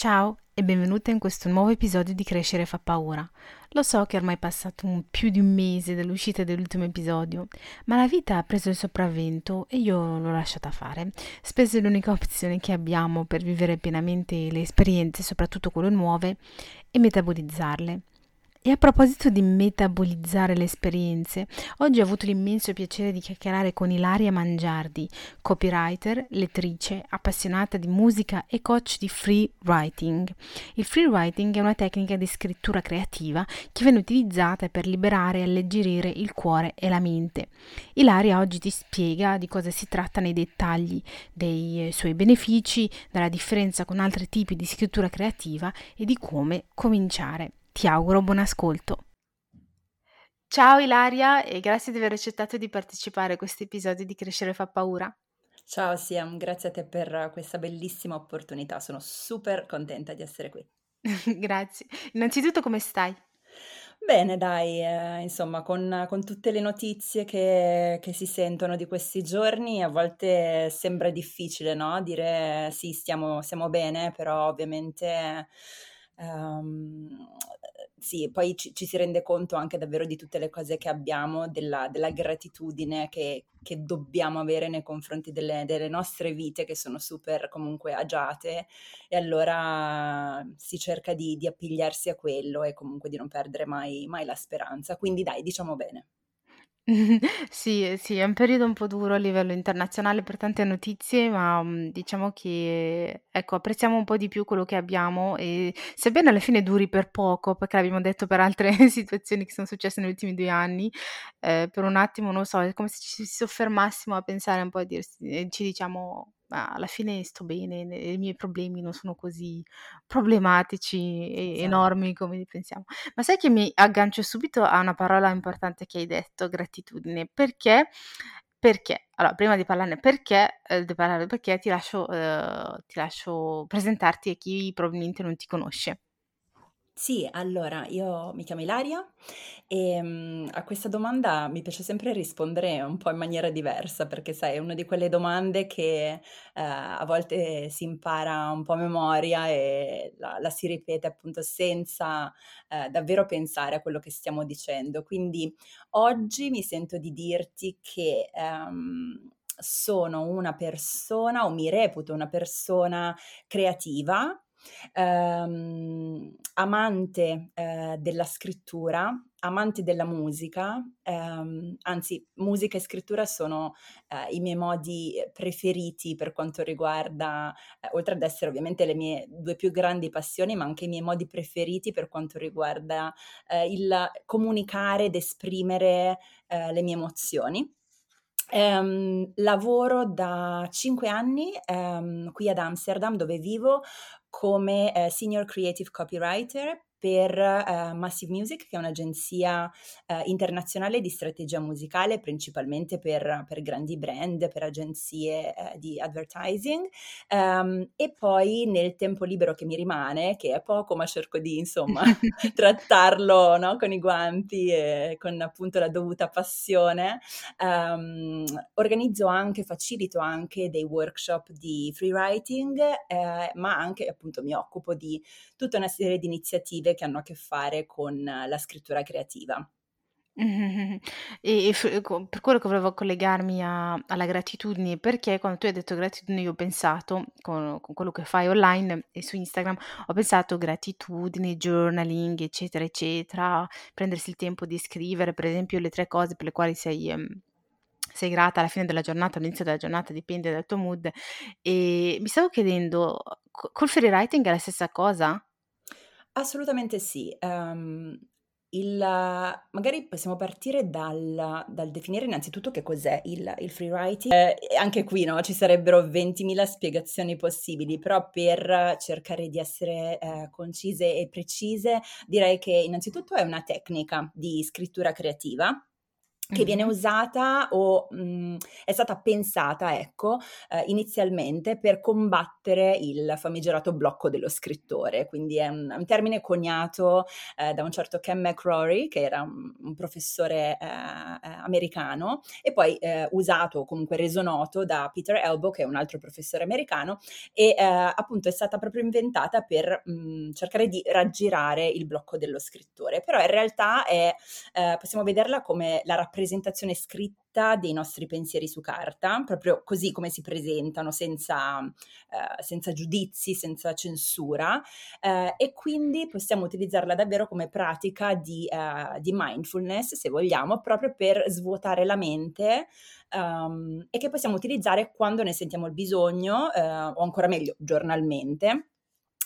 Ciao e benvenuta in questo nuovo episodio di Crescere fa paura. Lo so che ormai è passato un, più di un mese dall'uscita dell'ultimo episodio, ma la vita ha preso il sopravvento e io l'ho lasciata fare. Spesso è l'unica opzione che abbiamo per vivere pienamente le esperienze, soprattutto quelle nuove, e metabolizzarle. E a proposito di metabolizzare le esperienze, oggi ho avuto l'immenso piacere di chiacchierare con Ilaria Mangiardi, copywriter, lettrice, appassionata di musica e coach di free writing. Il free writing è una tecnica di scrittura creativa che viene utilizzata per liberare e alleggerire il cuore e la mente. Ilaria oggi ti spiega di cosa si tratta nei dettagli, dei eh, suoi benefici, della differenza con altri tipi di scrittura creativa e di come cominciare. Ti auguro buon ascolto. Ciao Ilaria e grazie di aver accettato di partecipare a questo episodio di Crescere fa paura. Ciao Siam, grazie a te per questa bellissima opportunità, sono super contenta di essere qui. grazie. Innanzitutto come stai? Bene, dai, eh, insomma, con, con, tutte le notizie che, che, si sentono di questi giorni, a volte sembra difficile, no? Dire sì, stiamo, stiamo bene, però ovviamente um, sì, poi ci, ci, si rende conto anche davvero di tutte le cose che abbiamo, della, della gratitudine che, che, dobbiamo avere nei confronti delle, delle, nostre vite che sono super comunque agiate e allora si cerca di, di appigliarsi a quello e comunque di non perdere mai, mai la speranza. Quindi dai, diciamo bene. Sì, sì, è un periodo un po' duro a livello internazionale per tante notizie, ma, mhmm, diciamo che, ecco, apprezziamo un po' di più quello che abbiamo e sebbene alla fine duri per poco, perché l'abbiamo detto per altre situazioni che sono successe negli ultimi 2 anni, ehm, per un attimo, non so, è come se ci soffermassimo a pensare un po' e ci diciamo: "Ma alla fine sto bene, i miei problemi non sono così problematici e Esatto. enormi come li pensiamo". Ma sai che mi aggancio subito a una parola importante che hai detto, gratitudine, perché perché allora prima di parlarne perché ehm, di parlare perché ti lascio ehm, ti lascio presentarti a chi probabilmente non ti conosce. Sì, allora io mi chiamo Ilaria e mm, a questa domanda mi piace sempre rispondere un po' in maniera diversa perché sai, è una di quelle domande che eh, a volte si impara un po' a memoria e la, la si ripete appunto senza eh, davvero pensare a quello che stiamo dicendo. Quindi oggi mi sento di dirti che ehm, sono una persona o mi reputo una persona creativa ehm, amante eh, della scrittura, amante della musica, ehm, anzi musica e scrittura sono eh, i miei modi preferiti per quanto riguarda, eh, oltre ad essere ovviamente le mie due più grandi passioni, ma anche i miei modi preferiti per quanto riguarda eh, il comunicare ed esprimere eh, le mie emozioni. Um, lavoro da cinque anni um, qui ad Amsterdam dove vivo come eh, Senior Creative Copywriter per uh, Massive Music, che è un'agenzia uh, internazionale di strategia musicale, principalmente per, per grandi brand, per agenzie uh, di advertising. Um, e poi nel tempo libero che mi rimane, che è poco, ma cerco di insomma trattarlo no, con i guanti e con appunto la dovuta passione, um, organizzo anche, facilito anche dei workshop di free writing, eh, ma anche appunto mi occupo di tutta una serie di iniziative che hanno a che fare con la scrittura creativa. E e per quello che volevo collegarmi a alla gratitudine, perché quando tu hai detto gratitudine io ho pensato, con con quello che fai online e su Instagram, ho pensato gratitudine, journaling, eccetera, eccetera, prendersi il tempo di scrivere, per esempio, le tre cose per le quali sei ehm, sei grata alla fine della giornata, all'inizio della giornata, dipende dal tuo mood. E mi stavo chiedendo, co col free writing è la stessa cosa? Assolutamente sì. Ehm, il magari possiamo partire dal dal definire innanzitutto che cos'è il il free writing. Ehm, e anche qui, no, ci sarebbero 20.000 spiegazioni possibili, però per cercare di essere, ehm, concise e precise, direi che innanzitutto è una tecnica di scrittura creativa che viene usata o mh, mhmm, è stata pensata, ecco, eh, inizialmente per combattere il famigerato blocco dello scrittore, quindi è un, un termine coniato eh, da un certo Ken McCrory, che era un, un professore eh, eh americano, e poi eh, usato o comunque reso noto da Peter Elbow, che è un altro professore americano, e eh, appunto è stata proprio inventata per mh, mhmm, cercare di raggirare il blocco dello scrittore, però in realtà è, possiamo vederla come la rappresentazione rappresentazione scritta dei nostri pensieri su carta, proprio così come si presentano, senza, eh, senza giudizi, senza censura, eh, e quindi possiamo utilizzarla davvero come pratica di, uh, di mindfulness, se vogliamo, proprio per svuotare la mente um, e che possiamo utilizzare quando ne sentiamo il bisogno, eh, o ancora meglio, giornalmente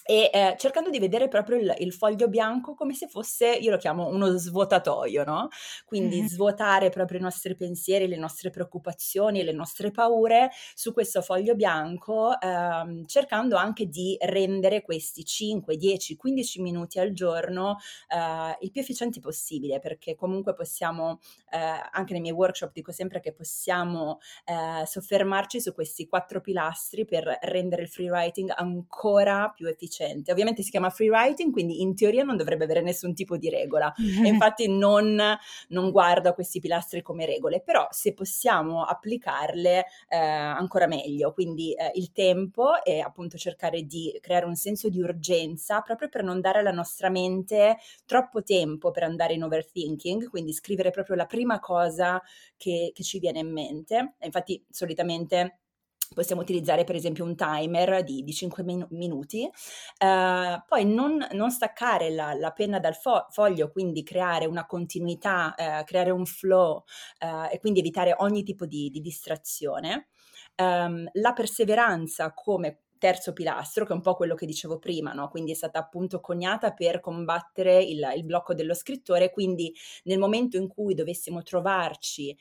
e eh, cercando di vedere proprio il, il, foglio bianco come se fosse, io lo chiamo uno svuotatoio, no? Quindi mm-hmm. svuotare proprio i nostri pensieri, le nostre preoccupazioni, le nostre paure su questo foglio bianco, ehm, cercando anche di rendere questi 5, 10, 15 minuti al giorno eh, il più efficienti possibile, perché comunque possiamo, eh, anche nei miei workshop dico sempre che possiamo eh, soffermarci su questi quattro pilastri per rendere il free writing ancora più efficiente efficiente. Ovviamente si chiama free writing, quindi in teoria non dovrebbe avere nessun tipo di regola e infatti non, non guardo a questi pilastri come regole, però se possiamo applicarle eh, ancora meglio, quindi eh, il tempo e appunto cercare di creare un senso di urgenza proprio per non dare alla nostra mente troppo tempo per andare in overthinking, quindi scrivere proprio la prima cosa che, che ci viene in mente. E infatti solitamente possiamo utilizzare per esempio un timer di, di 5 min- minuti, uh, poi non, non staccare la, la, penna dal fo- foglio, quindi creare una continuità, uh, creare un flow uh, e quindi evitare ogni tipo di, di distrazione. Um, la perseveranza come terzo pilastro, che è un po' quello che dicevo prima, no? quindi è stata appunto coniata per combattere il, il blocco dello scrittore, quindi nel momento in cui dovessimo trovarci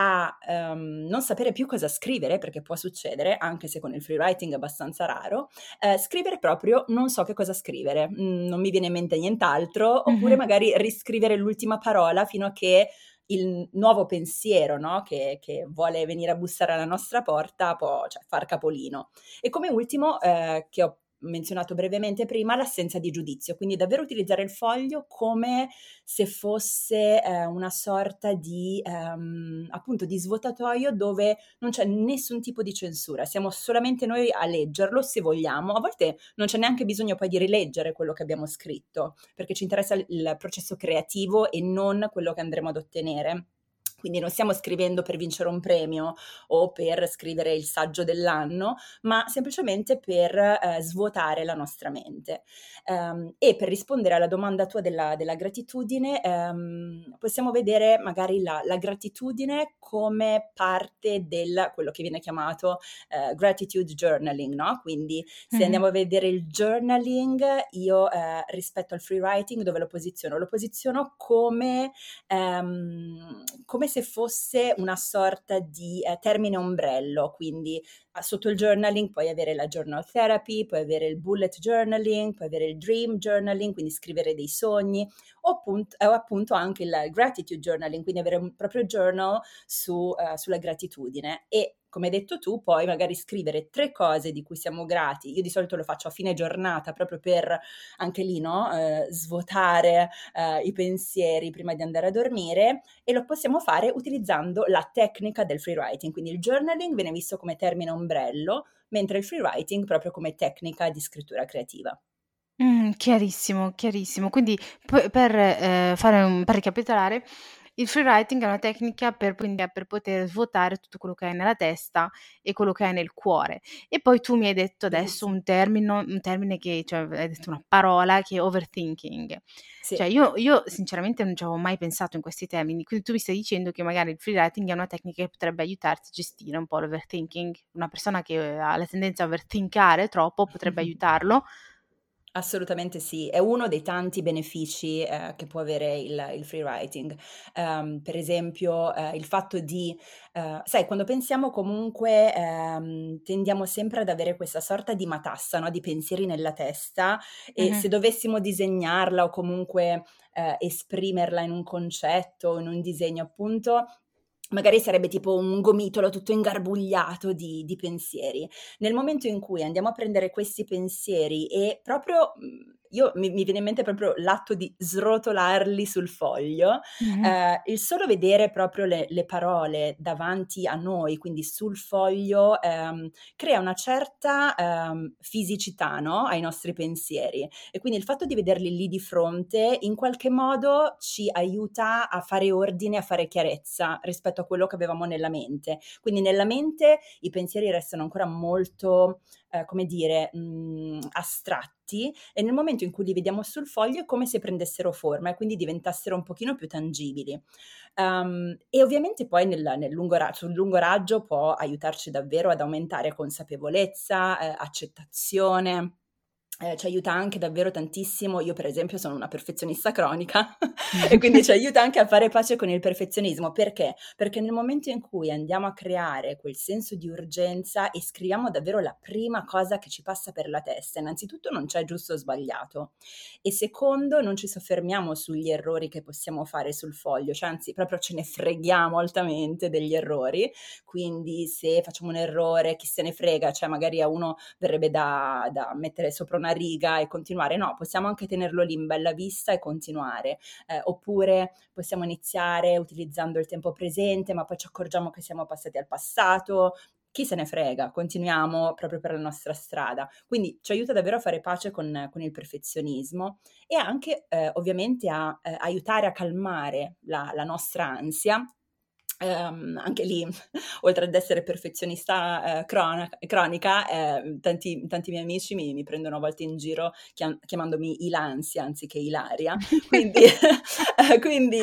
a um, non sapere più cosa scrivere, perché può succedere, anche se con il free writing è abbastanza raro, eh, scrivere proprio non so che cosa scrivere, mm, non mi viene in mente nient'altro, oppure magari riscrivere l'ultima parola fino a che il nuovo pensiero no? che, che, vuole venire a bussare alla nostra porta può cioè, far capolino. E come ultimo, eh, che ho menzionato brevemente prima, l'assenza di giudizio, quindi davvero utilizzare il foglio come se fosse eh, una sorta di ehm, appunto di svuotatoio dove non c'è nessun tipo di censura, siamo solamente noi a leggerlo se vogliamo, a volte non c'è neanche bisogno poi di rileggere quello che abbiamo scritto, perché ci interessa il processo creativo e non quello che andremo ad ottenere. Quindi non stiamo scrivendo per vincere un premio o per scrivere il saggio dell'anno, ma semplicemente per eh, svuotare la nostra mente. Um, e per rispondere alla domanda tua della, della gratitudine, um, possiamo vedere magari la, la, gratitudine come parte del quello che viene chiamato uh, gratitude journaling, no? Quindi se mm-hmm. andiamo a vedere il journaling, io uh, rispetto al free writing dove lo posiziono? Lo posiziono come, um, come se fosse una sorta di eh, termine ombrello, quindi ah, sotto il journaling puoi avere la journal therapy, puoi avere il bullet journaling, puoi avere il dream journaling, quindi scrivere dei sogni, o appunto, o appunto anche il gratitude journaling, quindi avere un proprio journal su, uh, sulla gratitudine. E come hai detto tu, poi magari scrivere tre cose di cui siamo grati. Io di solito lo faccio a fine giornata proprio per anche lì no? eh, svuotare eh, i pensieri prima di andare a dormire e lo possiamo fare utilizzando la tecnica del free writing. Quindi il journaling viene visto come termine ombrello, mentre il free writing proprio come tecnica di scrittura creativa. Mm, chiarissimo, chiarissimo. Quindi per, eh, fare un, per ricapitolare, il free writing è una tecnica per, per poter svuotare tutto quello che hai nella testa e quello che hai nel cuore. E poi tu mi hai detto adesso un termine, un termine che, cioè, hai detto una parola che è overthinking. Sì. Cioè, io, io sinceramente non ci avevo mai pensato in questi termini, quindi tu mi stai dicendo che magari il free writing è una tecnica che potrebbe aiutarti a gestire un po' l'overthinking. Una persona che ha la tendenza a overthinkare troppo potrebbe aiutarlo Assolutamente sì, è uno dei tanti benefici eh, che può avere il, il free writing. Um, per esempio, eh, il fatto di, uh, sai, quando pensiamo comunque um, tendiamo sempre ad avere questa sorta di matassa, no? di pensieri nella testa e mm-hmm. se dovessimo disegnarla o comunque uh, esprimerla in un concetto, in un disegno, appunto, magari sarebbe tipo un gomitolo tutto ingarbugliato di, di, pensieri. Nel momento in cui andiamo a prendere questi pensieri e proprio mhmm, io mi, mi, viene in mente proprio l'atto di srotolarli sul foglio, mm-hmm. eh, il solo vedere proprio le, le, parole davanti a noi, quindi sul foglio, ehm, crea una certa ehm, fisicità no? ai nostri pensieri e quindi il fatto di vederli lì di fronte in qualche modo ci aiuta a fare ordine, a fare chiarezza rispetto a quello che avevamo nella mente. Quindi nella mente i pensieri restano ancora molto eh, come dire, mh, mhmm, astratti e nel momento in cui li vediamo sul foglio è come se prendessero forma e quindi diventassero un pochino più tangibili. Um, e ovviamente poi nel, nel lungo sul lungo raggio può aiutarci davvero ad aumentare consapevolezza, eh, accettazione eh, ci aiuta anche davvero tantissimo. Io, per esempio, sono una perfezionista cronica e quindi ci aiuta anche a fare pace con il perfezionismo. Perché? Perché nel momento in cui andiamo a creare quel senso di urgenza e scriviamo davvero la prima cosa che ci passa per la testa, innanzitutto non c'è giusto o sbagliato, e secondo non ci soffermiamo sugli errori che possiamo fare sul foglio, cioè anzi proprio ce ne freghiamo altamente degli errori. Quindi se facciamo un errore, chi se ne frega, cioè magari a uno verrebbe da, da mettere sopra una una riga e continuare, no, possiamo anche tenerlo lì in bella vista e continuare, eh, oppure possiamo iniziare utilizzando il tempo presente, ma poi ci accorgiamo che siamo passati al passato, chi se ne frega, continuiamo proprio per la nostra strada. Quindi ci aiuta davvero a fare pace con, con il perfezionismo e anche eh, ovviamente a eh, aiutare a calmare la, la nostra ansia Um, anche lì, oltre ad essere perfezionista eh, crona- cronica, eh, tanti, tanti, miei amici mi, mi, prendono a volte in giro chiam- chiamandomi Ilanzia anziché Ilaria. Quindi, eh, quindi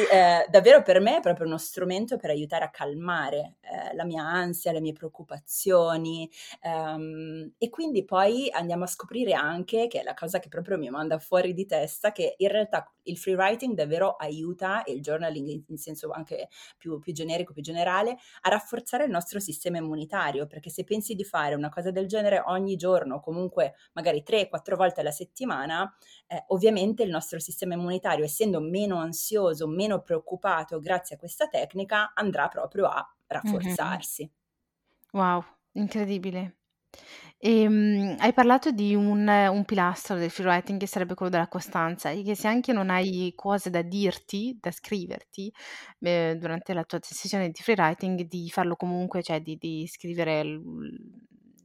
davvero per me è proprio uno strumento per aiutare a calmare eh, la mia ansia, le mie preoccupazioni. Um, e quindi poi andiamo a scoprire anche, che è la cosa che proprio mi manda fuori di testa, che in realtà il free writing davvero aiuta, e il journaling in, senso anche più, più generico, più generale, a rafforzare il nostro sistema immunitario, perché se pensi di fare una cosa del genere ogni giorno, comunque magari 3-4 volte alla settimana, eh, ovviamente il nostro sistema immunitario, essendo meno ansioso, meno preoccupato grazie a questa tecnica, andrà proprio a rafforzarsi. Mm-hmm. Wow, incredibile. Ehm, hai parlato di un un pilastro del free writing che sarebbe quello della costanza e che se anche non hai cose da dirti, da scriverti, ehm, durante la tua sessione di free writing, di farlo comunque, cioè di di scrivere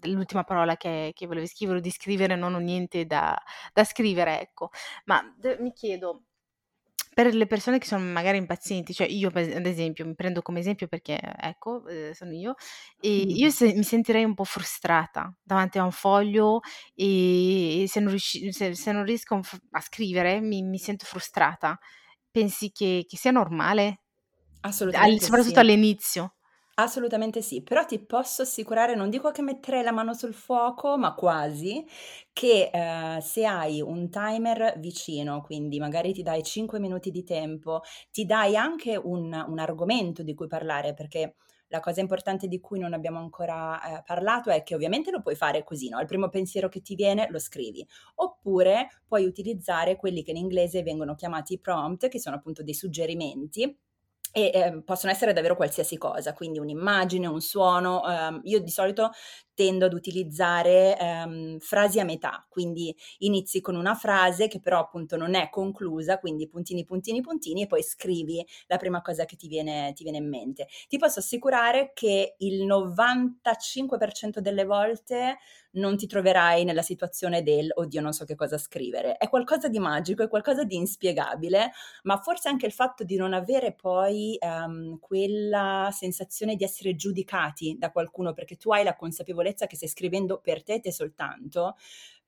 l'ultima parola che che volevi scrivere o di scrivere non ho niente da da scrivere, ecco. Ma d mi chiedo per le persone che sono magari impazienti, cioè io ad esempio, mi prendo come esempio perché ecco, ehm, sono io, e io se mi sentirei un po' frustrata davanti a un foglio e se non riusci se se non riesco a scrivere mi mi sento frustrata. Pensi che che sia normale? Al Assolutamente soprattutto sì. all'inizio. Assolutamente sì, però ti posso assicurare, non dico che metterei la mano sul fuoco, ma quasi, che eh, se hai un timer vicino, quindi magari ti dai 5 minuti di tempo, ti dai anche un, un argomento di cui parlare, perché la cosa importante di cui non abbiamo ancora eh, parlato è che ovviamente lo puoi fare così, no? Il primo pensiero che ti viene lo scrivi, oppure puoi utilizzare quelli che in inglese vengono chiamati prompt, che sono appunto dei suggerimenti e eh, possono essere davvero qualsiasi cosa, quindi un'immagine, un suono. Ehm, io di solito tendo ad utilizzare ehm, frasi a metà, quindi inizi con una frase che però appunto non è conclusa, quindi puntini, puntini, puntini e poi scrivi la prima cosa che ti viene, ti viene in mente. Ti posso assicurare che il 95% delle volte non ti troverai nella situazione del oddio non so che cosa scrivere. È qualcosa di magico, è qualcosa di inspiegabile, ma forse anche il fatto di non avere poi um, quella sensazione di essere giudicati da qualcuno perché tu hai la consapevolezza che stai scrivendo per te e te soltanto,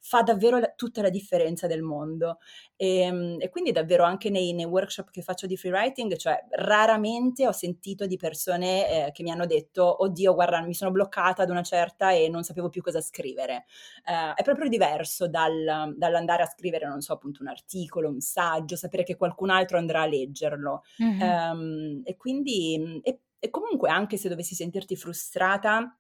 fa davvero la, tutta la differenza del mondo. E, ehm, e quindi davvero anche nei, nei, workshop che faccio di free writing, cioè raramente ho sentito di persone eh, che mi hanno detto, oddio, guarda, mi sono bloccata ad una certa e non sapevo più cosa scrivere. Eh, è proprio diverso dal, dall'andare a scrivere, non so, appunto un articolo, un saggio, sapere che qualcun altro andrà a leggerlo. Mm-hmm. Um, e quindi, e, e comunque anche se dovessi sentirti frustrata,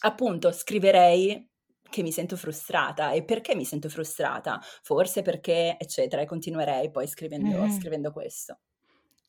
appunto scriverei che mi sento frustrata e perché mi sento frustrata? Forse perché, eccetera, e continuerei poi scrivendo, mm. scrivendo questo.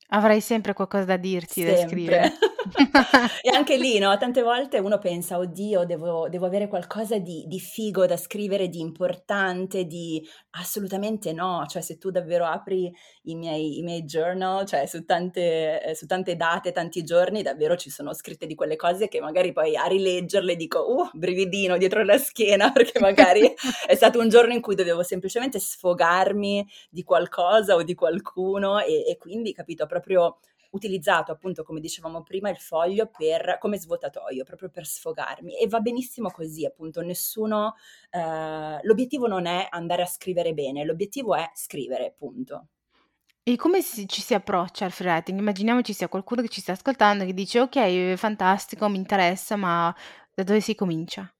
Avrai sempre qualcosa da dirti, sempre. da scrivere. e anche lì, no, tante volte uno pensa, oddio, devo, devo avere qualcosa di, di, figo da scrivere, di importante, di... Assolutamente no, cioè se tu davvero apri i miei, i miei journal, cioè su tante, eh, su tante date, tanti giorni, davvero ci sono scritte di quelle cose che magari poi a rileggerle dico, uh, brividino dietro la schiena, perché magari è stato un giorno in cui dovevo semplicemente sfogarmi di qualcosa o di qualcuno e, e quindi, capito, proprio utilizzato appunto come dicevamo prima il foglio per, come svuotatoio proprio per sfogarmi e va benissimo così appunto nessuno eh, l'obiettivo non è andare a scrivere bene l'obiettivo è scrivere punto e come si, ci si approccia al freewriting? Immaginiamo ci sia qualcuno che ci sta ascoltando che dice ok, fantastico, mi interessa, ma da dove si comincia?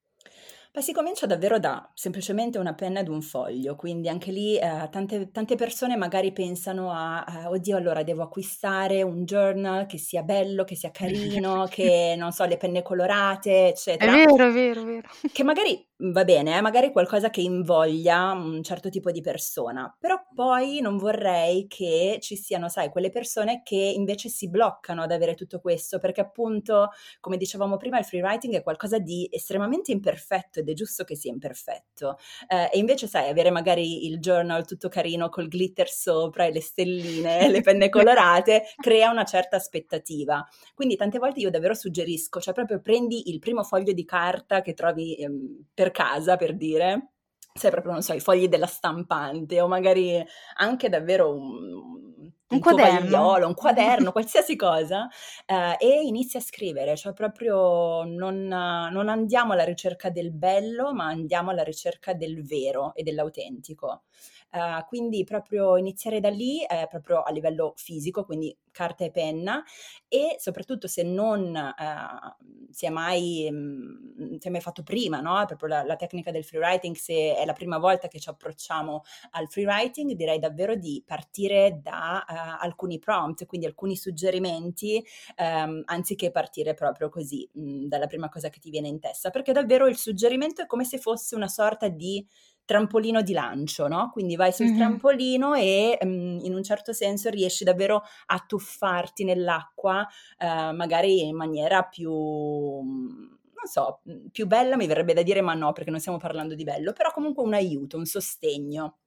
Ma si comincia davvero da semplicemente una penna ed un foglio, quindi anche lì eh, tante, tante, persone magari pensano a, a, oddio allora devo acquistare un journal che sia bello, che sia carino, che non so, le penne colorate, eccetera. È vero, è vero, è vero. Che magari va bene, eh, magari qualcosa che invoglia un certo tipo di persona, però poi non vorrei che ci siano, sai, quelle persone che invece si bloccano ad avere tutto questo, perché appunto, come dicevamo prima, il free writing è qualcosa di estremamente imperfetto ed è giusto che sia imperfetto. Eh, e invece, sai, avere magari il journal tutto carino col glitter sopra e le stelline, le penne colorate, crea una certa aspettativa. Quindi tante volte io davvero suggerisco, cioè proprio prendi il primo foglio di carta che trovi ehm, per per casa, per dire, sai proprio, non so, i fogli della stampante o magari anche davvero un, un quaderno, un quaderno, qualsiasi cosa, eh, e inizia a scrivere, cioè proprio non, non, andiamo alla ricerca del bello, ma andiamo alla ricerca del vero e dell'autentico. Uh, quindi proprio iniziare da lì, eh, proprio a livello fisico, quindi carta e penna e soprattutto se non uh, si, è mai, mh, mm, si è mai fatto prima, no? proprio la, la, tecnica del free writing, se è la prima volta che ci approcciamo al free writing, direi davvero di partire da uh, alcuni prompt, quindi alcuni suggerimenti, um, anziché partire proprio così, mh, mm, dalla prima cosa che ti viene in testa, perché davvero il suggerimento è come se fosse una sorta di trampolino di lancio, no? Quindi vai sul mm-hmm. trampolino e um, in un certo senso riesci davvero a tuffarti nell'acqua, uh, magari in maniera più non so, più bella mi verrebbe da dire, ma no, perché non stiamo parlando di bello, però comunque un aiuto, un sostegno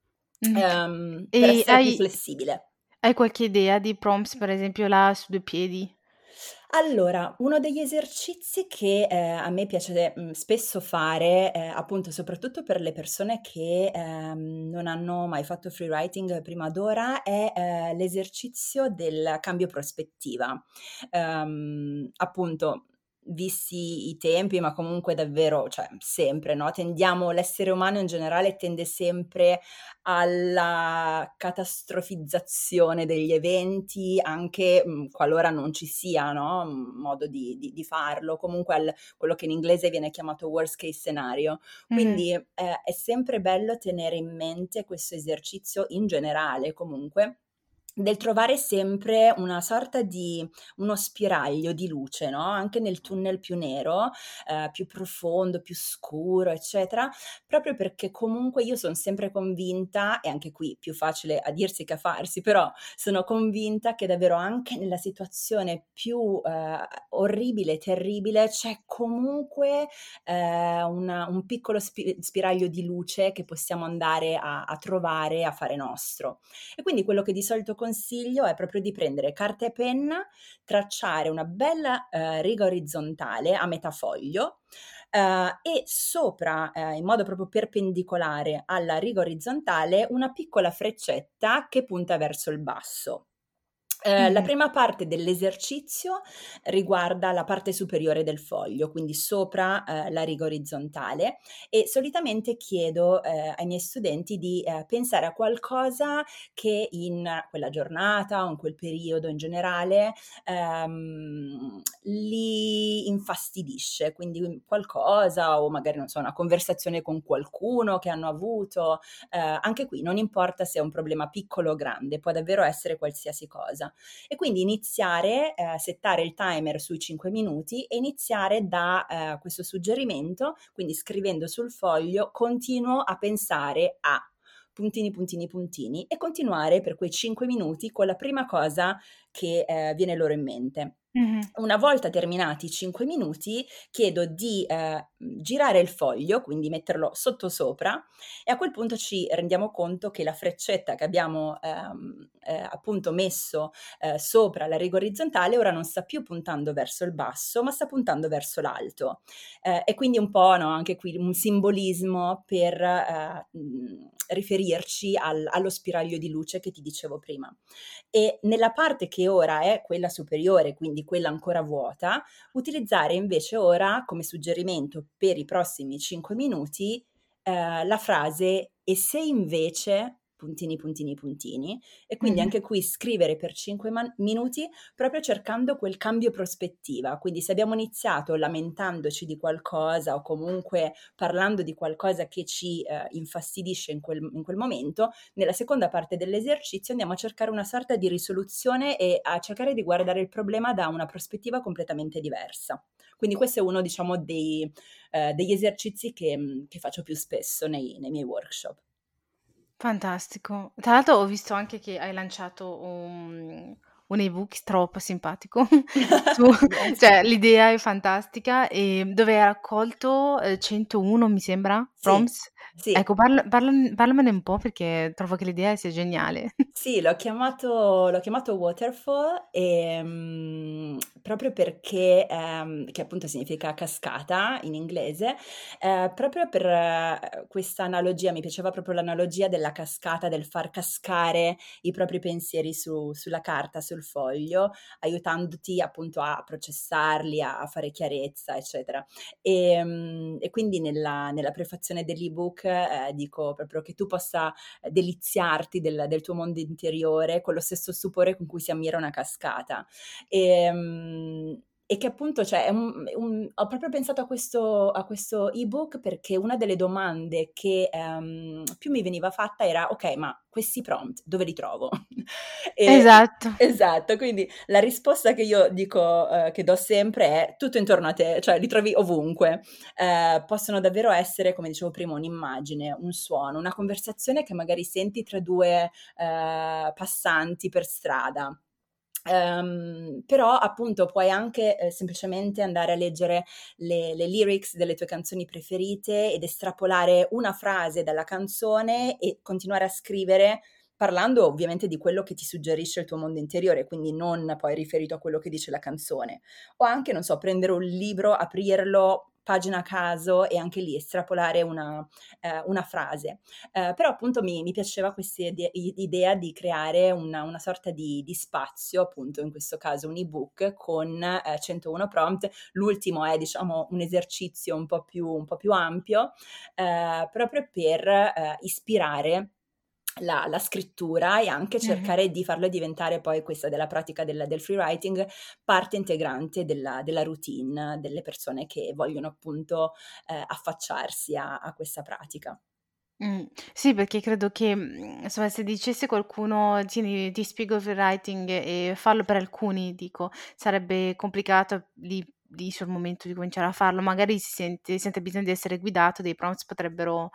mm. um, per essere hai, più flessibile. Hai qualche idea di prompts, per esempio, là su due piedi? Allora, uno degli esercizi che, ehm, a me piace, mhmm, spesso fare, ehm, appunto soprattutto per le persone che, ehm, non hanno mai fatto free writing prima d'ora, è, ehm, l'esercizio del cambio prospettiva. Ehm, appunto visti i tempi, ma comunque davvero, cioè sempre, no? Tendiamo, l'essere umano in generale tende sempre alla catastrofizzazione degli eventi, anche mh, qualora non ci sia, no? Un modo di, di, di farlo, comunque al, quello che in inglese viene chiamato worst case scenario. Quindi mm-hmm. eh, è sempre bello tenere in mente questo esercizio in generale, comunque del trovare sempre una sorta di uno spiraglio di luce, no? Anche nel tunnel più nero, eh, più profondo, più scuro, eccetera, proprio perché comunque io sono sempre convinta, e anche qui più facile a dirsi che a farsi, però sono convinta che davvero anche nella situazione più eh, orribile, terribile, c'è comunque eh, una, un piccolo spi- spiraglio di luce che possiamo andare a, a trovare, a fare nostro. E quindi quello che di solito consiglio è proprio di prendere carta e penna, tracciare una bella eh, riga orizzontale a metà foglio eh, e sopra, eh, in modo proprio perpendicolare alla riga orizzontale, una piccola freccetta che punta verso il basso. Eh, la prima parte dell'esercizio riguarda la parte superiore del foglio, quindi sopra eh, la riga orizzontale e solitamente chiedo eh, ai miei studenti di eh, pensare a qualcosa che in quella giornata o in quel periodo in generale ehm, li infastidisce, quindi qualcosa o magari non so, una conversazione con qualcuno che hanno avuto, eh, anche qui non importa se è un problema piccolo o grande, può davvero essere qualsiasi cosa e quindi iniziare, eh, settare il timer sui 5 minuti e iniziare da eh, questo suggerimento, quindi scrivendo sul foglio continuo a pensare a puntini, puntini, puntini e continuare per quei 5 minuti con la prima cosa che eh, viene loro in mente. Mm-hmm. Una volta terminati i 5 minuti, chiedo di eh, girare il foglio, quindi metterlo sotto sopra, e a quel punto ci rendiamo conto che la freccetta che abbiamo ehm, eh, appunto messo eh, sopra la riga orizzontale ora non sta più puntando verso il basso, ma sta puntando verso l'alto. Eh, e quindi un po' no, anche qui un simbolismo per eh, riferirci al, allo spiraglio di luce che ti dicevo prima. E nella parte che ora è quella superiore, quindi quella ancora vuota, utilizzare invece ora come suggerimento per i prossimi 5 minuti eh, la frase e se invece puntini, puntini, puntini, e quindi anche qui scrivere per 5 man- minuti proprio cercando quel cambio prospettiva. Quindi se abbiamo iniziato lamentandoci di qualcosa o comunque parlando di qualcosa che ci eh, infastidisce in quel, in quel momento, nella seconda parte dell'esercizio andiamo a cercare una sorta di risoluzione e a cercare di guardare il problema da una prospettiva completamente diversa. Quindi questo è uno, diciamo, dei, eh, degli esercizi che, che, faccio più spesso nei, nei miei workshop. Fantastico. Tra l'altro ho visto anche che hai lanciato un, un ebook troppo simpatico. Tu, cioè, l'idea è fantastica e dove hai raccolto eh, 101, mi sembra, Sì, prompts. sì. Ecco, parla- parla- parlamene un po' perché trovo che l'idea sia geniale. Sì, l'ho chiamato, l'ho chiamato Waterfall e, mm, proprio perché, ehm, che appunto significa cascata in inglese, eh, proprio per eh, questa analogia, mi piaceva proprio l'analogia della cascata, del far cascare i propri pensieri su- sulla carta, sul foglio, aiutandoti appunto a processarli, a, a fare chiarezza, eccetera. E, mm, e quindi nella, nella prefazione dell'ebook eh, dico proprio che tu possa deliziarti del, del tuo mondo interiore con lo stesso stupore con cui si ammira una cascata. E, um, e che appunto cioè, un, un, ho proprio pensato a questo, a questo ebook perché una delle domande che um, più mi veniva fatta era ok ma questi prompt dove li trovo? e, esatto. Esatto, quindi la risposta che io dico, uh, che do sempre è tutto intorno a te, cioè li trovi ovunque. Uh, possono davvero essere, come dicevo prima, un'immagine, un suono, una conversazione che magari senti tra due uh, passanti per strada Um, però appunto puoi anche eh, semplicemente andare a leggere le, le, lyrics delle tue canzoni preferite ed estrapolare una frase dalla canzone e continuare a scrivere parlando ovviamente di quello che ti suggerisce il tuo mondo interiore, quindi non poi riferito a quello che dice la canzone. O anche, non so, prendere un libro, aprirlo, pagina a caso e anche lì estrapolare una, eh, una frase. Eh, però appunto mi, mi piaceva questa idea di creare una, una sorta di, di, spazio, appunto in questo caso un ebook con eh, 101 prompt. L'ultimo è diciamo un esercizio un po' più, un po più ampio, eh, proprio per eh, ispirare la, la, scrittura e anche cercare mm-hmm. di farlo diventare poi questa della pratica del, del free writing parte integrante della, della, routine delle persone che vogliono appunto eh, affacciarsi a, a, questa pratica. Mm, sì, perché credo che mm, insomma, se dicesse qualcuno ti, ti spiego il free writing e fallo per alcuni, dico, sarebbe complicato lì, lì sul momento di cominciare a farlo, magari si sente, sente bisogno di essere guidato, dei prompts potrebbero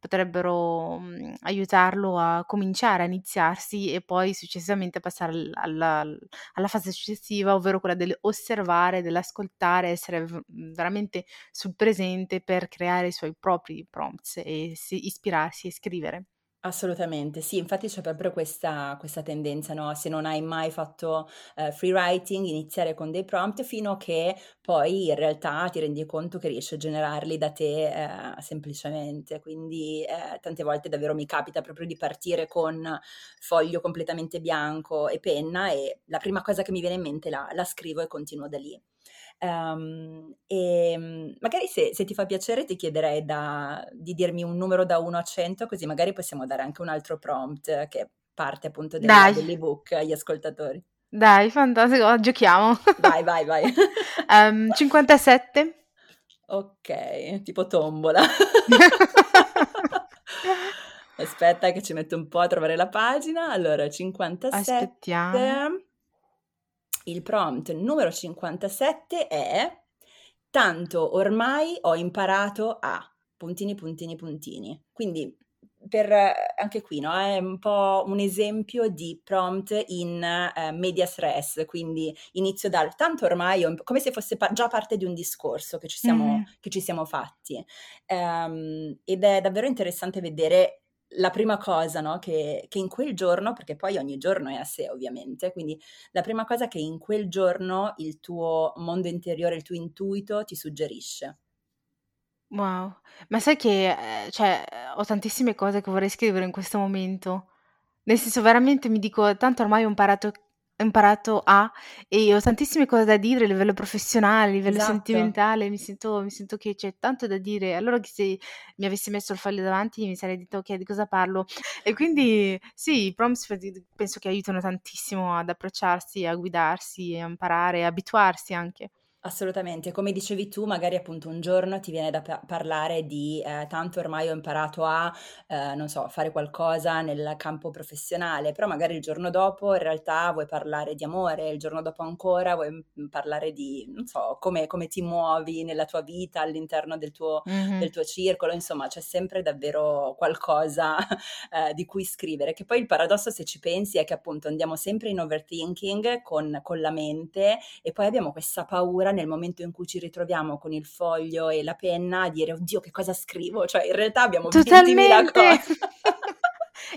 potrebbero, mhmm, aiutarlo a cominciare, a iniziarsi e poi successivamente passare al alla alla fase successiva, ovvero quella dell'osservare, dell'ascoltare, essere v mhmm, veramente sul presente per creare i suoi propri prompts e si ispirarsi e scrivere. Assolutamente, sì, infatti c'è proprio questa, questa tendenza, no? Se non hai mai fatto eh, free writing, iniziare con dei prompt fino a che poi in realtà ti rendi conto che riesci a generarli da te eh, semplicemente. Quindi eh, tante volte davvero mi capita proprio di partire con foglio completamente bianco e penna e la prima cosa che mi viene in mente la, la scrivo e continuo da lì. Um, e mm, magari se, se, ti fa piacere ti chiederei da, di dirmi un numero da 1 a 100 così magari possiamo dare anche un altro prompt che parte appunto del, dell'ebook agli ascoltatori. Dai, fantastico, giochiamo. Vai, vai, vai. um, 57. Ok, tipo tombola. Aspetta che ci metto un po' a trovare la pagina. Allora, 57. Aspettiamo. Il prompt numero 57 è tanto ormai ho imparato a puntini puntini puntini. Quindi per anche qui, no, è un po' un esempio di prompt in uh, medias res, quindi inizio dal tanto ormai, come se fosse pa- già parte di un discorso che ci siamo, mm-hmm. che ci siamo fatti. Um, ed è davvero interessante vedere la prima cosa, no, che, che, in quel giorno, perché poi ogni giorno è a sé ovviamente, quindi la prima cosa che in quel giorno il tuo mondo interiore, il tuo intuito ti suggerisce. Wow, ma sai che, ehm, cioè, ho tantissime cose che vorrei scrivere in questo momento. Nel senso, veramente mi dico: "Tanto ormai ho imparato imparato a" e ho tantissime cose da dire a livello professionale, a livello Esatto. sentimentale, mi sento mi sento che c'è tanto da dire. Allora che se mi avessi messo il foglio davanti mi sarei detto: "Okay, di cosa parlo?" E quindi sì, i prompts penso che aiutano tantissimo ad approcciarsi, a guidarsi, a imparare, a abituarsi anche. Assolutamente, come dicevi tu, magari appunto un giorno ti viene da pa- parlare di eh, tanto ormai ho imparato a, eh, non so, fare qualcosa nel campo professionale, però magari il giorno dopo in realtà vuoi parlare di amore, il giorno dopo ancora vuoi mm, parlare di, non so, come, come ti muovi nella tua vita all'interno del tuo, del tuo circolo, insomma c'è sempre davvero qualcosa eh, di cui scrivere, che poi il paradosso se ci pensi è che appunto andiamo sempre in overthinking con, con la mente e poi abbiamo questa paura nel momento in cui ci ritroviamo con il foglio e la penna a dire oddio che cosa scrivo, cioè in realtà abbiamo Totalmente. 20.000 cose.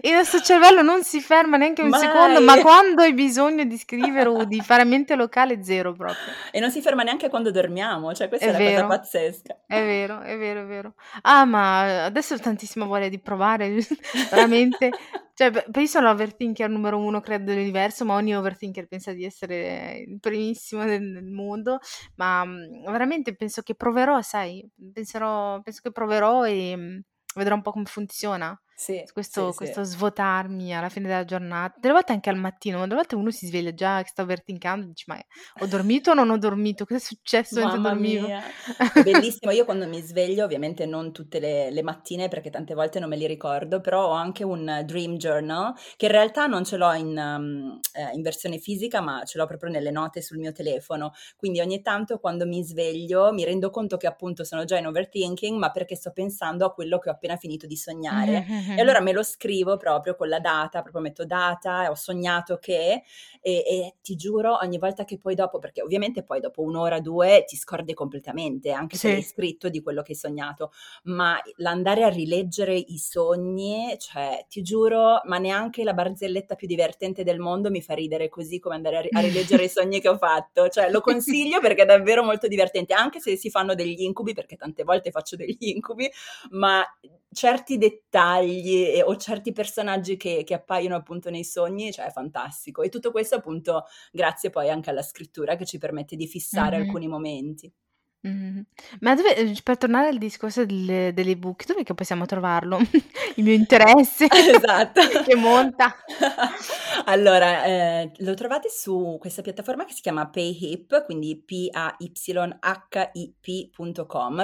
Il nostro cervello non si ferma neanche un Mai. secondo, ma quando hai bisogno di scrivere o di fare mente locale, zero proprio. E non si ferma neanche quando dormiamo, cioè questa è, è la vero. cosa pazzesca. È vero, è vero, è vero. Ah, ma adesso ho tantissima voglia di provare, veramente. Cioè, io sono l'overthinker numero uno, credo, dell'universo, ma ogni overthinker pensa di essere il primissimo nel, mondo, ma mhmm, veramente penso che proverò, sai, penserò, penso che proverò e mhmm, vedrò un po' come funziona. Sì, questo, sì, questo sì. svuotarmi alla fine della giornata, delle volte anche al mattino, ma delle volte uno si sveglia già che sta overthinkando e dici ma ho dormito o non ho dormito? Cosa è successo mentre Mamma dormivo? bellissimo. Io quando mi sveglio, ovviamente non tutte le, le mattine perché tante volte non me li ricordo, però ho anche un dream journal che in realtà non ce l'ho in, um, eh, in versione fisica, ma ce l'ho proprio nelle note sul mio telefono. Quindi ogni tanto quando mi sveglio mi rendo conto che appunto sono già in overthinking, ma perché sto pensando a quello che ho appena finito di sognare. Mm-hmm. E allora me lo scrivo proprio con la data, proprio metto data, ho sognato che, e, e, ti giuro ogni volta che poi dopo, perché ovviamente poi dopo un'ora, due ti scordi completamente, anche sì. se hai scritto di quello che hai sognato, ma l'andare a rileggere i sogni, cioè ti giuro, ma neanche la barzelletta più divertente del mondo mi fa ridere così come andare a, ri- a rileggere i sogni che ho fatto, cioè lo consiglio perché è davvero molto divertente, anche se si fanno degli incubi, perché tante volte faccio degli incubi, ma certi dettagli o certi personaggi che, che, appaiono appunto nei sogni, cioè è fantastico. E tutto questo appunto grazie poi anche alla scrittura che ci permette di fissare mm-hmm. alcuni momenti. Mh-mh. Ma dove ehm, per tornare al discorso del dell'ebook, dov'è che possiamo trovarlo? Il mio interesse Esatto. che monta. Allora, ehm, lo trovate su questa piattaforma che si chiama PayHip, quindi P-A-Y-H-I-P.com,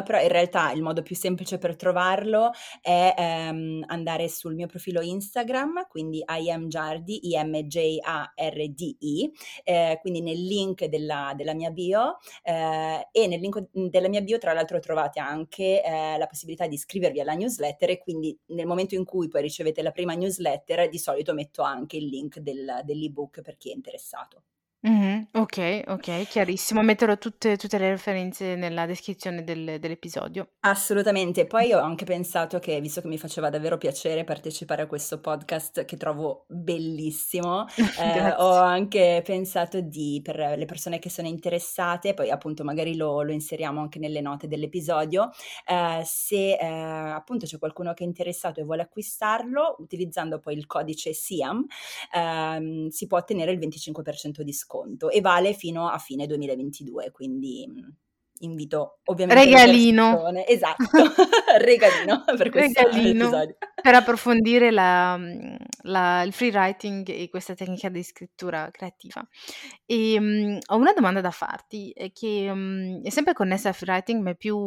però in realtà il modo più semplice per trovarlo è, ehm, andare sul mio profilo Instagram, quindi IamJardi, I-M-J-A-R-D-I, ehm, quindi nel link della della mia bio, ehm, e nel link della mia bio tra l'altro trovate anche eh, la possibilità di iscrivervi alla newsletter e quindi nel momento in cui poi ricevete la prima newsletter di solito metto anche il link del, dell'ebook per chi è interessato. Mh-mh. Okay, okay, chiarissimo. Metterò tutte tutte le referenze nella descrizione del dell'episodio. Assolutamente. Poi ho anche pensato che, visto che mi faceva davvero piacere partecipare a questo podcast che trovo bellissimo, ehm, ho anche pensato di per le persone che sono interessate, poi appunto magari lo lo inseriamo anche nelle note dell'episodio, ehm, se, ehm, appunto c'è qualcuno che è interessato e vuole acquistarlo, utilizzando poi il codice SIAM, ehm, si può ottenere il 25% di sconto e vale fino a fine 2022, quindi mhmm, invito ovviamente regalino. esatto regalino per questo regalino. episodio. Per approfondire la, mhmm, la, il free writing e questa tecnica di scrittura creativa. E um, ho una domanda da farti che um, è sempre connessa al free writing ma è più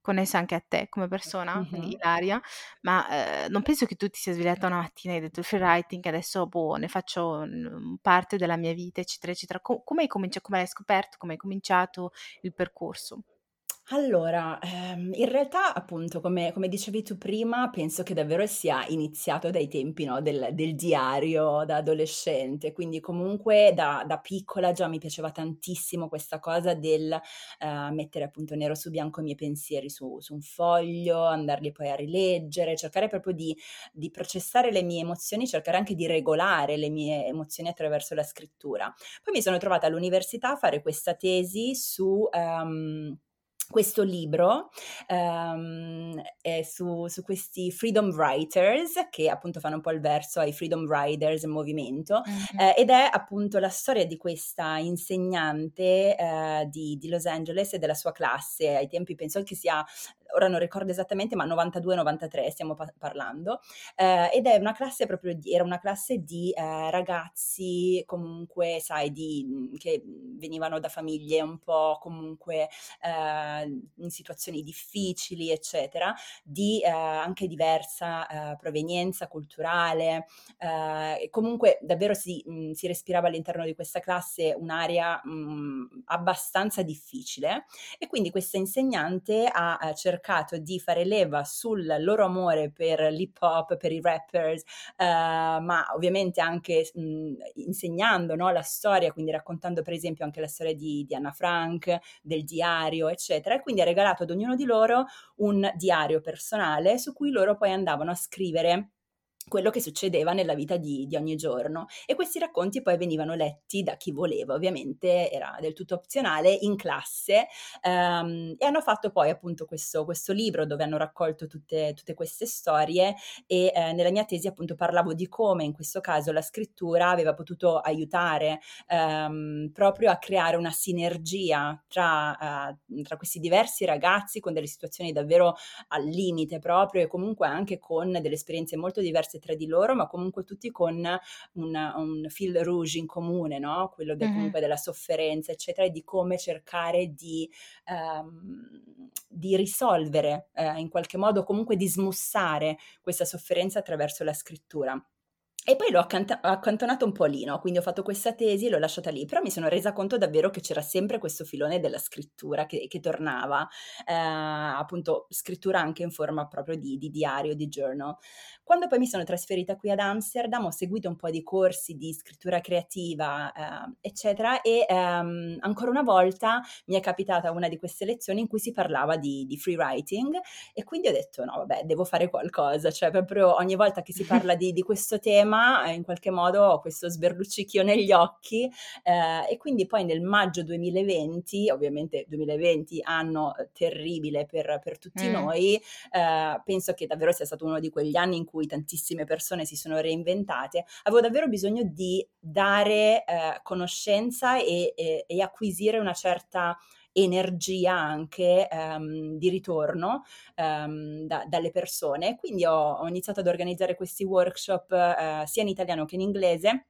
connessa anche a te come persona, quindi Ilaria, ma, ehm, non penso che tu ti sia svegliata una mattina e hai detto: "Il free writing adesso, boh, ne faccio, parte della mia vita", eccetera, eccetera. Co come hai comincia come l'hai scoperto? Come hai cominciato il percorso? Allora, ehm, in realtà appunto come come dicevi tu prima, penso che davvero sia iniziato dai tempi, no, del del diario da adolescente, quindi comunque da da piccola già mi piaceva tantissimo questa cosa del, ehm, mettere appunto nero su bianco i miei pensieri su su un foglio, andarli poi a rileggere, cercare proprio di di processare le mie emozioni, cercare anche di regolare le mie emozioni attraverso la scrittura. Poi mi sono trovata all'università a fare questa tesi su, ehm questo libro è su, su, questi freedom writers che appunto fanno un po' il verso ai freedom riders movimento mm-hmm. eh, ed è appunto la storia di questa insegnante eh, di, di, Los Angeles e della sua classe ai tempi penso che sia ora non ricordo esattamente, ma 92-93 stiamo pa- parlando, eh, ed è una classe proprio di, era una classe di eh, ragazzi comunque, sai, di, che venivano da famiglie un po' comunque eh, in situazioni difficili, eccetera, di eh, anche diversa eh, provenienza culturale, eh, comunque davvero si, mh, si, respirava all'interno di questa classe un'area mh, abbastanza difficile e quindi questa insegnante ha cercato cercato di fare leva sul loro amore per l'hip hop, per i rappers, eh, ma ovviamente anche mh, insegnando no, la storia, quindi raccontando per esempio anche la storia di, di Anna Frank, del diario, eccetera. E quindi ha regalato ad ognuno di loro un diario personale su cui loro poi andavano a scrivere quello che succedeva nella vita di, di, ogni giorno. E questi racconti poi venivano letti da chi voleva, ovviamente era del tutto opzionale, in classe um, e hanno fatto poi appunto questo, questo libro dove hanno raccolto tutte, tutte queste storie e eh, nella mia tesi appunto parlavo di come in questo caso la scrittura aveva potuto aiutare um, proprio a creare una sinergia tra, uh, tra questi diversi ragazzi con delle situazioni davvero al limite proprio e comunque anche con delle esperienze molto diverse tra di loro, ma comunque tutti con un, un fil rouge in comune, no? quello del, mm-hmm. della sofferenza, eccetera, e di come cercare di, um, di risolvere uh, in qualche modo, comunque di smussare questa sofferenza attraverso la scrittura. E poi l'ho accanta- accantonato un po' lì, no? Quindi ho fatto questa tesi, l'ho lasciata lì, però mi sono resa conto davvero che c'era sempre questo filone della scrittura che, che tornava, eh, appunto scrittura anche in forma proprio di, di, diario, di journal. Quando poi mi sono trasferita qui ad Amsterdam ho seguito un po' di corsi di scrittura creativa, eh, eccetera, e ehm, ancora una volta mi è capitata una di queste lezioni in cui si parlava di, di free writing e quindi ho detto no, vabbè, devo fare qualcosa, cioè proprio ogni volta che si parla di, di questo tema tema, in qualche modo ho questo sberluccicchio negli occhi eh, e quindi poi nel maggio 2020, ovviamente 2020 anno eh, terribile per, per tutti mm. noi, eh, penso che davvero sia stato uno di quegli anni in cui tantissime persone si sono reinventate, avevo davvero bisogno di dare eh, conoscenza e, e, e acquisire una certa energia anche um, di ritorno um, da, dalle persone. Quindi ho, ho, iniziato ad organizzare questi workshop uh, sia in italiano che in inglese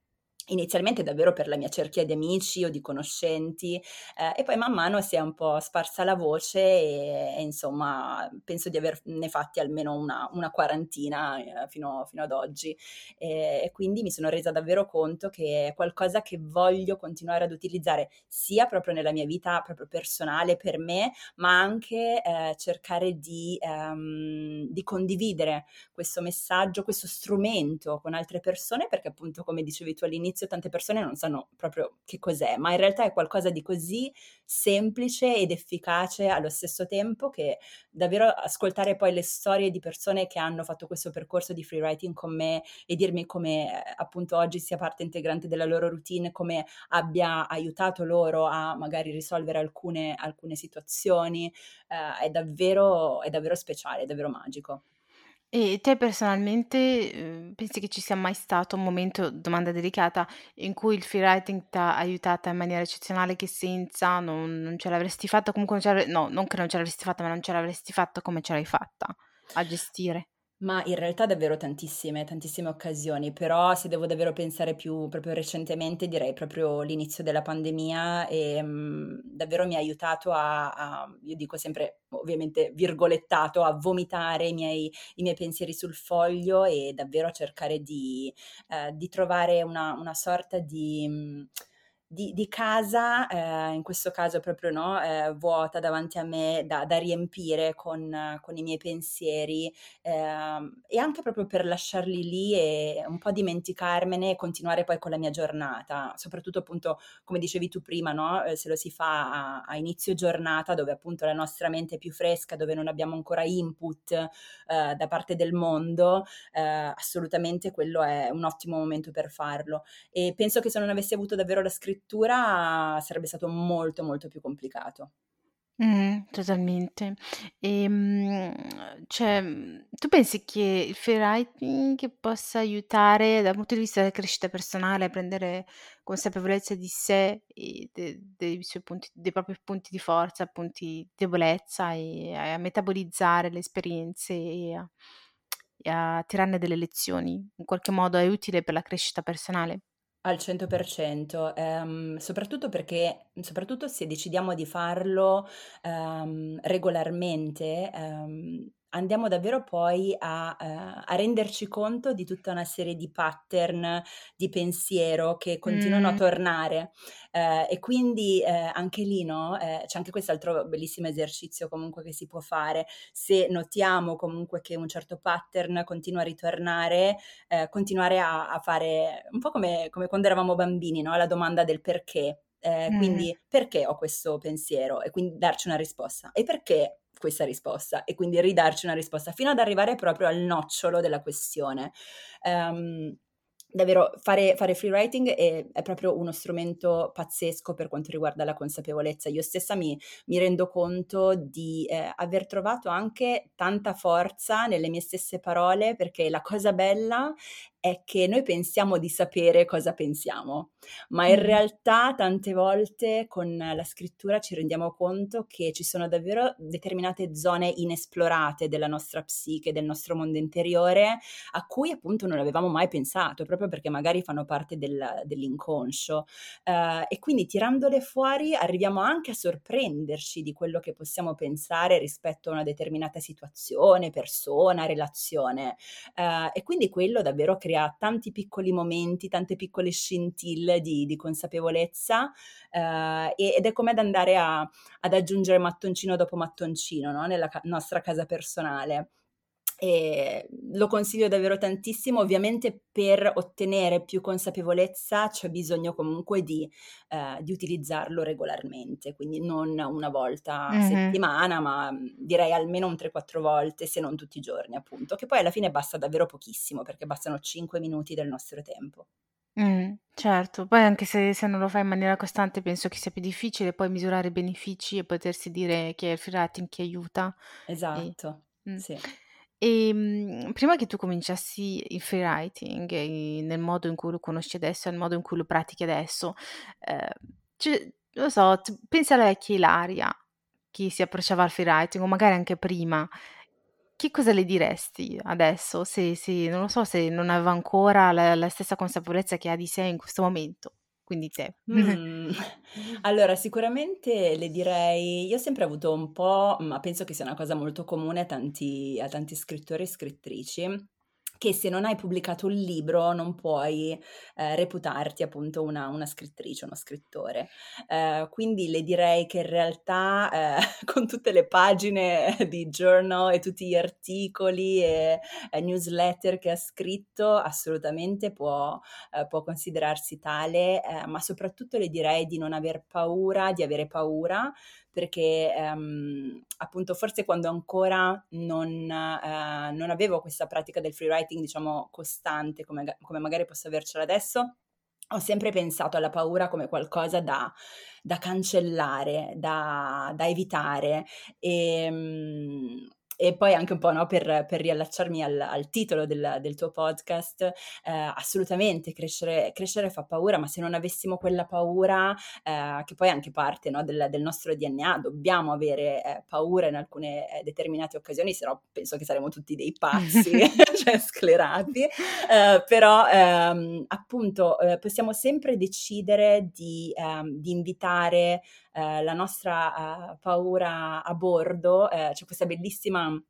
inizialmente davvero per la mia cerchia di amici o di conoscenti eh, e poi man mano si è un po' sparsa la voce e, e insomma penso di averne fatti almeno una, una quarantina eh, fino, fino, ad oggi. E, e, quindi mi sono resa davvero conto che è qualcosa che voglio continuare ad utilizzare sia proprio nella mia vita proprio personale per me ma anche eh, cercare di, ehm, di condividere questo messaggio, questo strumento con altre persone perché appunto come dicevi tu all'inizio all'inizio tante persone non sanno proprio che cos'è, ma in realtà è qualcosa di così semplice ed efficace allo stesso tempo che davvero ascoltare poi le storie di persone che hanno fatto questo percorso di free writing con me e dirmi come eh, appunto oggi sia parte integrante della loro routine, come abbia aiutato loro a magari risolvere alcune, alcune situazioni, eh, è, davvero, è davvero speciale, è davvero magico. E te personalmente, uhm, pensi che ci sia mai stato un momento, domanda delicata, in cui il free writing t'ha aiutata in maniera eccezionale che senza non non ce l'avresti fatta, comunque non ce l'avre no, non che non ce l'avresti fatta, ma non ce l'avresti fatta come ce l'hai fatta a gestire? Ma in realtà davvero tantissime, tantissime occasioni, però se devo davvero pensare più proprio recentemente direi proprio l'inizio della pandemia e mh, davvero mi ha aiutato a, a, io dico sempre ovviamente virgolettato, a vomitare i miei, i miei pensieri sul foglio e davvero a cercare di, eh, di trovare una, una sorta di... Mh, di, di casa, eh, in questo caso proprio no, eh, vuota davanti a me da, da riempire con, con, i miei pensieri eh, e anche proprio per lasciarli lì e un po' dimenticarmene e continuare poi con la mia giornata, soprattutto appunto come dicevi tu prima, no? Eh, se lo si fa a, a, inizio giornata dove appunto la nostra mente è più fresca, dove non abbiamo ancora input eh, da parte del mondo, eh, assolutamente quello è un ottimo momento per farlo e penso che se non avessi avuto davvero la scrittura scrittura sarebbe stato molto molto più complicato. Mh, totalmente. Ehm, cioè, tu pensi che il free writing possa aiutare dal punto di vista della crescita personale a prendere consapevolezza di sé e de dei suoi punti dei propri punti di forza, punti di debolezza e a metabolizzare le esperienze e a e a tirarne delle lezioni? In qualche modo è utile per la crescita personale? Al 100%, ehm, soprattutto perché soprattutto se decidiamo di farlo, ehm, regolarmente, ehm, andiamo davvero poi a, ehm, a renderci conto di tutta una serie di pattern di pensiero che continuano a tornare. Ehm, e quindi, ehm, anche lì, no, c'è anche quest'altro bellissimo esercizio comunque che si può fare. Se notiamo comunque che un certo pattern continua a ritornare, continuare a a fare un po' come come quando eravamo bambini, no, la domanda del perché. Ehm, Mh. quindi: "Perché ho questo pensiero?" E quindi darci una risposta. "E perché questa risposta?" E quindi ridarci una risposta, fino ad arrivare proprio al nocciolo della questione. Ehm, davvero fare fare free writing è è proprio uno strumento pazzesco per quanto riguarda la consapevolezza. Io stessa mi mi rendo conto di, ehm, aver trovato anche tanta forza nelle mie stesse parole, perché la cosa bella è che noi pensiamo di sapere cosa pensiamo, ma in realtà tante volte con la scrittura ci rendiamo conto che ci sono davvero determinate zone inesplorate della nostra psiche, del nostro mondo interiore, a cui appunto non avevamo mai pensato, proprio perché magari fanno parte del dell'inconscio. Ehm, e quindi tirandole fuori arriviamo anche a sorprenderci di quello che possiamo pensare rispetto a una determinata situazione, persona, relazione. Ehm, e quindi quello davvero crea crea tanti piccoli momenti, tante piccole scintille di, di consapevolezza eh, ed è come ad andare a, ad aggiungere mattoncino dopo mattoncino no? nella ca- nostra casa personale. E lo consiglio davvero tantissimo, ovviamente per ottenere più consapevolezza c'è bisogno comunque di, eh, di utilizzarlo regolarmente, quindi non una volta a Mh-mh. settimana, ma mm, direi almeno un 3-4 volte, se non tutti i giorni, appunto, che poi alla fine basta davvero pochissimo, perché bastano 5 minuti del nostro tempo. Mh, certo. Poi anche se se non lo fai in maniera costante penso che sia più difficile poi misurare i benefici e potersi dire che è il free writing che aiuta. E Esatto, mh. sì. Ehm, prima che tu cominciassi il free writing, nel modo in cui lo conosci adesso e nel modo in cui lo pratichi adesso, ehm, cioè, lo so, t pensi alla vecchia Ilaria che si approcciava al free writing o magari anche prima, che cosa le diresti adesso se se non lo so, se non aveva ancora la la stessa consapevolezza che ha di sé in questo momento, quindi te? Mhmm, allora sicuramente le direi io ho sempre avuto un po', ma penso che sia una cosa molto comune a tanti a tanti scrittori e scrittrici, che se non hai pubblicato un libro non puoi, ehm, reputarti appunto una una scrittrice, uno scrittore. Ehm, quindi le direi che in realtà, ehm, con tutte le pagine di journal e tutti gli articoli e, newsletter che ha scritto, assolutamente può, ehm, può considerarsi tale, ehm, ma soprattutto le direi di non aver paura di avere paura, perché ehm, appunto forse quando ancora non, eh, non, avevo questa pratica del free writing diciamo costante come, come magari posso avercela adesso, ho sempre pensato alla paura come qualcosa da, da cancellare, da, da evitare. E, ehm, e poi anche un po' no, per, per riallacciarmi al, al titolo del, del, tuo podcast, eh, assolutamente crescere, crescere, fa paura, ma se non avessimo quella paura, eh, che poi è anche parte no, del, del, nostro DNA, dobbiamo avere eh, paura in alcune eh, determinate occasioni, se no penso che saremo tutti dei pazzi, cioè sclerati, eh, però ehm, appunto eh, possiamo sempre decidere di, ehm, di invitare eh, la nostra uh, paura a bordo, eh, c'è questa bellissima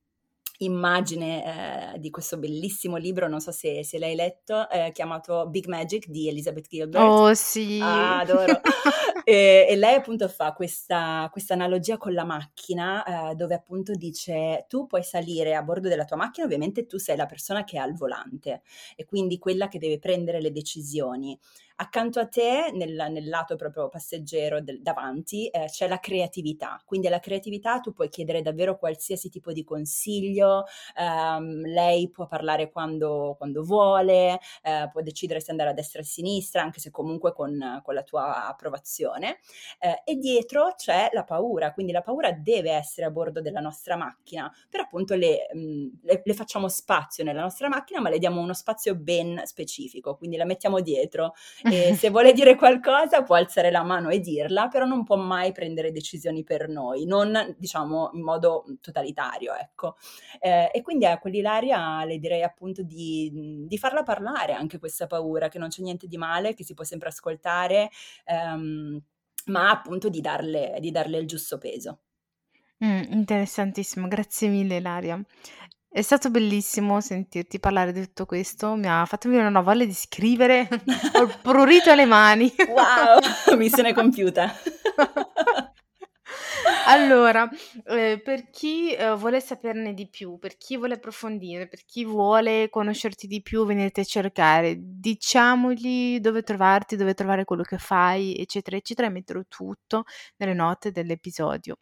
immagine eh, di questo bellissimo libro, non so se, se l'hai letto, eh, chiamato Big Magic di Elizabeth Gilbert. Oh sì! Ah, adoro! e, e, lei appunto fa questa, questa analogia con la macchina eh, dove appunto dice tu puoi salire a bordo della tua macchina, ovviamente tu sei la persona che è al volante e quindi quella che deve prendere le decisioni. Accanto a te, nel, nel lato proprio passeggero del, davanti, eh, c'è la creatività. Quindi alla creatività tu puoi chiedere davvero qualsiasi tipo di consiglio, ehm, lei può parlare quando, quando vuole, eh, può decidere se andare a destra o a sinistra, anche se comunque con, con la tua approvazione. Eh, e dietro c'è la paura, quindi la paura deve essere a bordo della nostra macchina, però appunto le, mh, mm, le, le facciamo spazio nella nostra macchina, ma le diamo uno spazio ben specifico, quindi la mettiamo dietro e se vuole dire qualcosa può alzare la mano e dirla, però non può mai prendere decisioni per noi, non diciamo in modo totalitario, ecco. Eh, e quindi a quell'Ilaria le direi appunto di, di, farla parlare anche questa paura, che non c'è niente di male, che si può sempre ascoltare, ehm, ma appunto di darle, di darle il giusto peso. Mm, interessantissimo, grazie mille Ilaria. È stato bellissimo sentirti parlare di tutto questo, mi ha fatto venire una voglia di scrivere, ho prurito le mani. Wow, missione compiuta. Allora, eh, per chi eh, vuole saperne di più, per chi vuole approfondire, per chi vuole conoscerti di più, venirti a cercare, diciamogli dove trovarti, dove trovare quello che fai, eccetera, eccetera, e metterò tutto nelle note dell'episodio.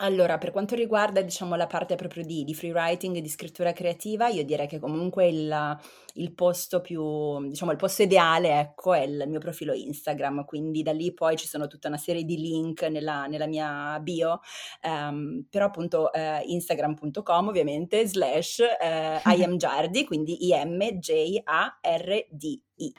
Allora, per quanto riguarda, diciamo, la parte proprio di, di free writing e di scrittura creativa, io direi che comunque il, il posto più, diciamo, il posto ideale, ecco, è il mio profilo Instagram, quindi da lì poi ci sono tutta una serie di link nella, nella mia bio, um, però appunto uh, instagram.com ovviamente, slash uh, iamjardi, quindi I-M-J-A-R-D.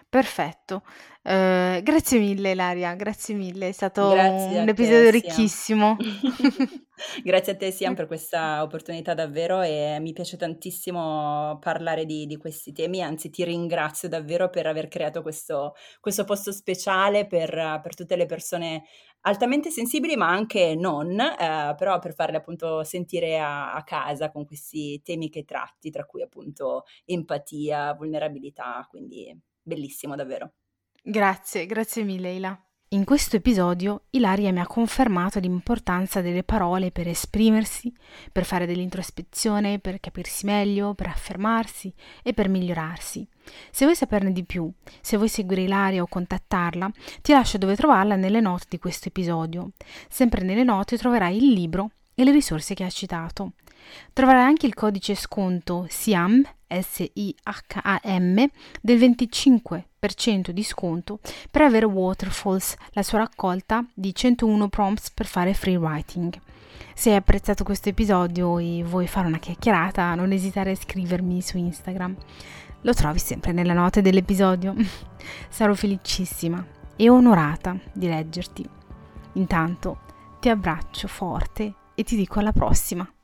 Perfetto. Uh, grazie mille Ilaria, grazie mille, è stato grazie un episodio ricchissimo. grazie a te Sian per questa opportunità davvero e mi piace tantissimo parlare di, di, questi temi, anzi ti ringrazio davvero per aver creato questo, questo posto speciale per, per, tutte le persone altamente sensibili ma anche non, eh, però per farle appunto sentire a, a casa con questi temi che tratti, tra cui appunto empatia, vulnerabilità, quindi bellissimo davvero. Grazie, grazie mille Ila. In questo episodio Ilaria mi ha confermato l'importanza delle parole per esprimersi, per fare dell'introspezione, per capirsi meglio, per affermarsi e per migliorarsi. Se vuoi saperne di più, se vuoi seguire Ilaria o contattarla, ti lascio dove trovarla nelle note di questo episodio. Sempre nelle note troverai il libro e le risorse che ha citato. Troverai anche il codice sconto SIAM, S-I-H-A-M, del 25% di sconto per avere Waterfalls, la sua raccolta di 101 prompts per fare free writing. Se hai apprezzato questo episodio e vuoi fare una chiacchierata, non esitare a scrivermi su Instagram. Lo trovi sempre nelle note dell'episodio. Sarò felicissima e onorata di leggerti. Intanto ti abbraccio forte e ti dico alla prossima.